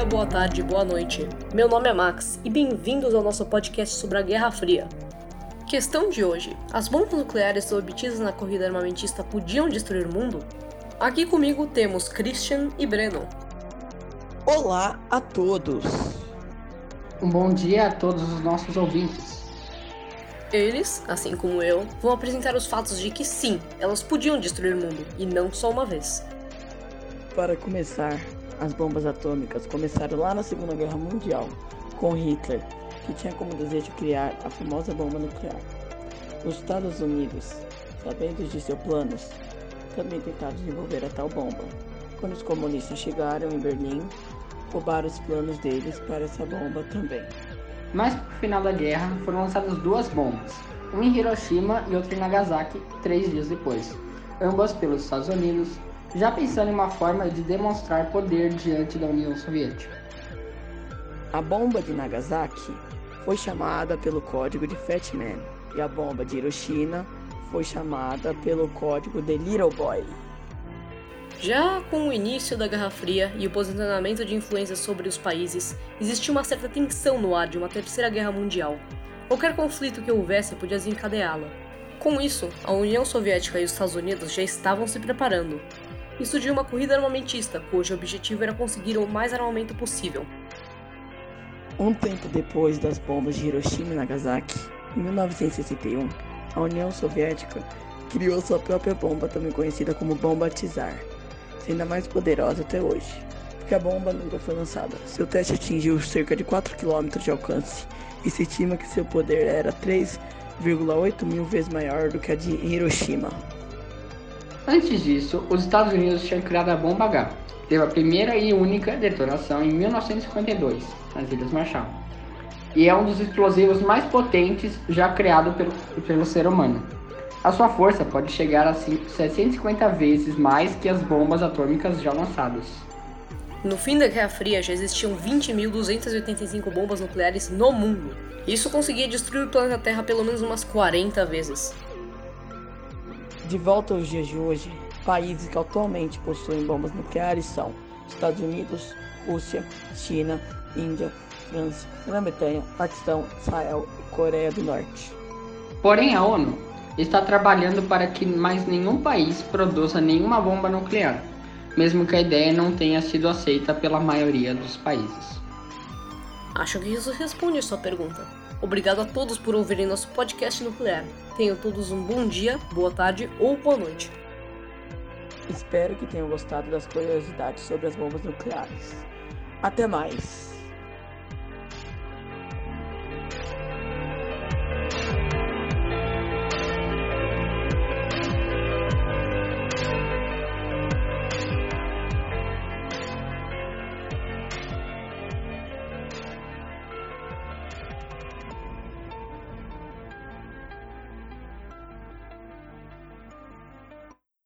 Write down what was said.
dia, boa tarde, boa noite. Meu nome é Max e bem-vindos ao nosso podcast sobre a Guerra Fria. Questão de hoje: as bombas nucleares obtidas na corrida armamentista podiam destruir o mundo? Aqui comigo temos Christian e Breno. Olá a todos! Um bom dia a todos os nossos ouvintes. Eles, assim como eu, vão apresentar os fatos de que sim, elas podiam destruir o mundo, e não só uma vez. Para começar, as bombas atômicas começaram lá na Segunda Guerra Mundial, com Hitler, que tinha como desejo criar a famosa bomba nuclear. Os Estados Unidos, sabendo de seus planos, também tentaram desenvolver a tal bomba. Quando os comunistas chegaram em Berlim, roubaram os planos deles para essa bomba também. Mas no final da guerra foram lançadas duas bombas, uma em Hiroshima e outra em Nagasaki, três dias depois, ambas pelos Estados Unidos, já pensando em uma forma de demonstrar poder diante da União Soviética. A bomba de Nagasaki foi chamada pelo código de Fat Man e a bomba de Hiroshima foi chamada pelo código de Little Boy. Já com o início da Guerra Fria e o posicionamento de influências sobre os países, existia uma certa tensão no ar de uma terceira guerra mundial. Qualquer conflito que houvesse podia desencadeá-la. Com isso, a União Soviética e os Estados Unidos já estavam se preparando, e surgiu uma corrida armamentista, cujo objetivo era conseguir o mais armamento possível. Um tempo depois das bombas de Hiroshima e Nagasaki, em 1961, a União Soviética criou sua própria bomba, também conhecida como bomba Tsar, sendo a mais poderosa até hoje, porque a bomba nunca foi lançada. Seu teste atingiu cerca de 4 km de alcance e se estima que seu poder era 3,8 mil vezes maior do que a de Hiroshima. Antes disso, os Estados Unidos tinham criado a bomba H, que teve a primeira e única detonação em 1952, nas Ilhas Marshall. E é um dos explosivos mais potentes já criado pelo, pelo ser humano. A sua força pode chegar a 750 vezes mais que as bombas atômicas já lançadas. No fim da Guerra Fria já existiam 20.285 bombas nucleares no mundo. Isso conseguia destruir o planeta Terra pelo menos umas 40 vezes. De volta aos dias de hoje, países que atualmente possuem bombas nucleares são Estados Unidos, Rússia, China, Índia, França, Grã-Bretanha, Paquistão, Israel e Coreia do Norte. Porém, a ONU está trabalhando para que mais nenhum país produza nenhuma bomba nuclear, mesmo que a ideia não tenha sido aceita pela maioria dos países. Acho que isso responde a sua pergunta. Obrigado a todos por ouvirem nosso podcast nuclear. Tenham todos um bom dia, boa tarde ou boa noite. Espero que tenham gostado das curiosidades sobre as bombas nucleares. Até mais!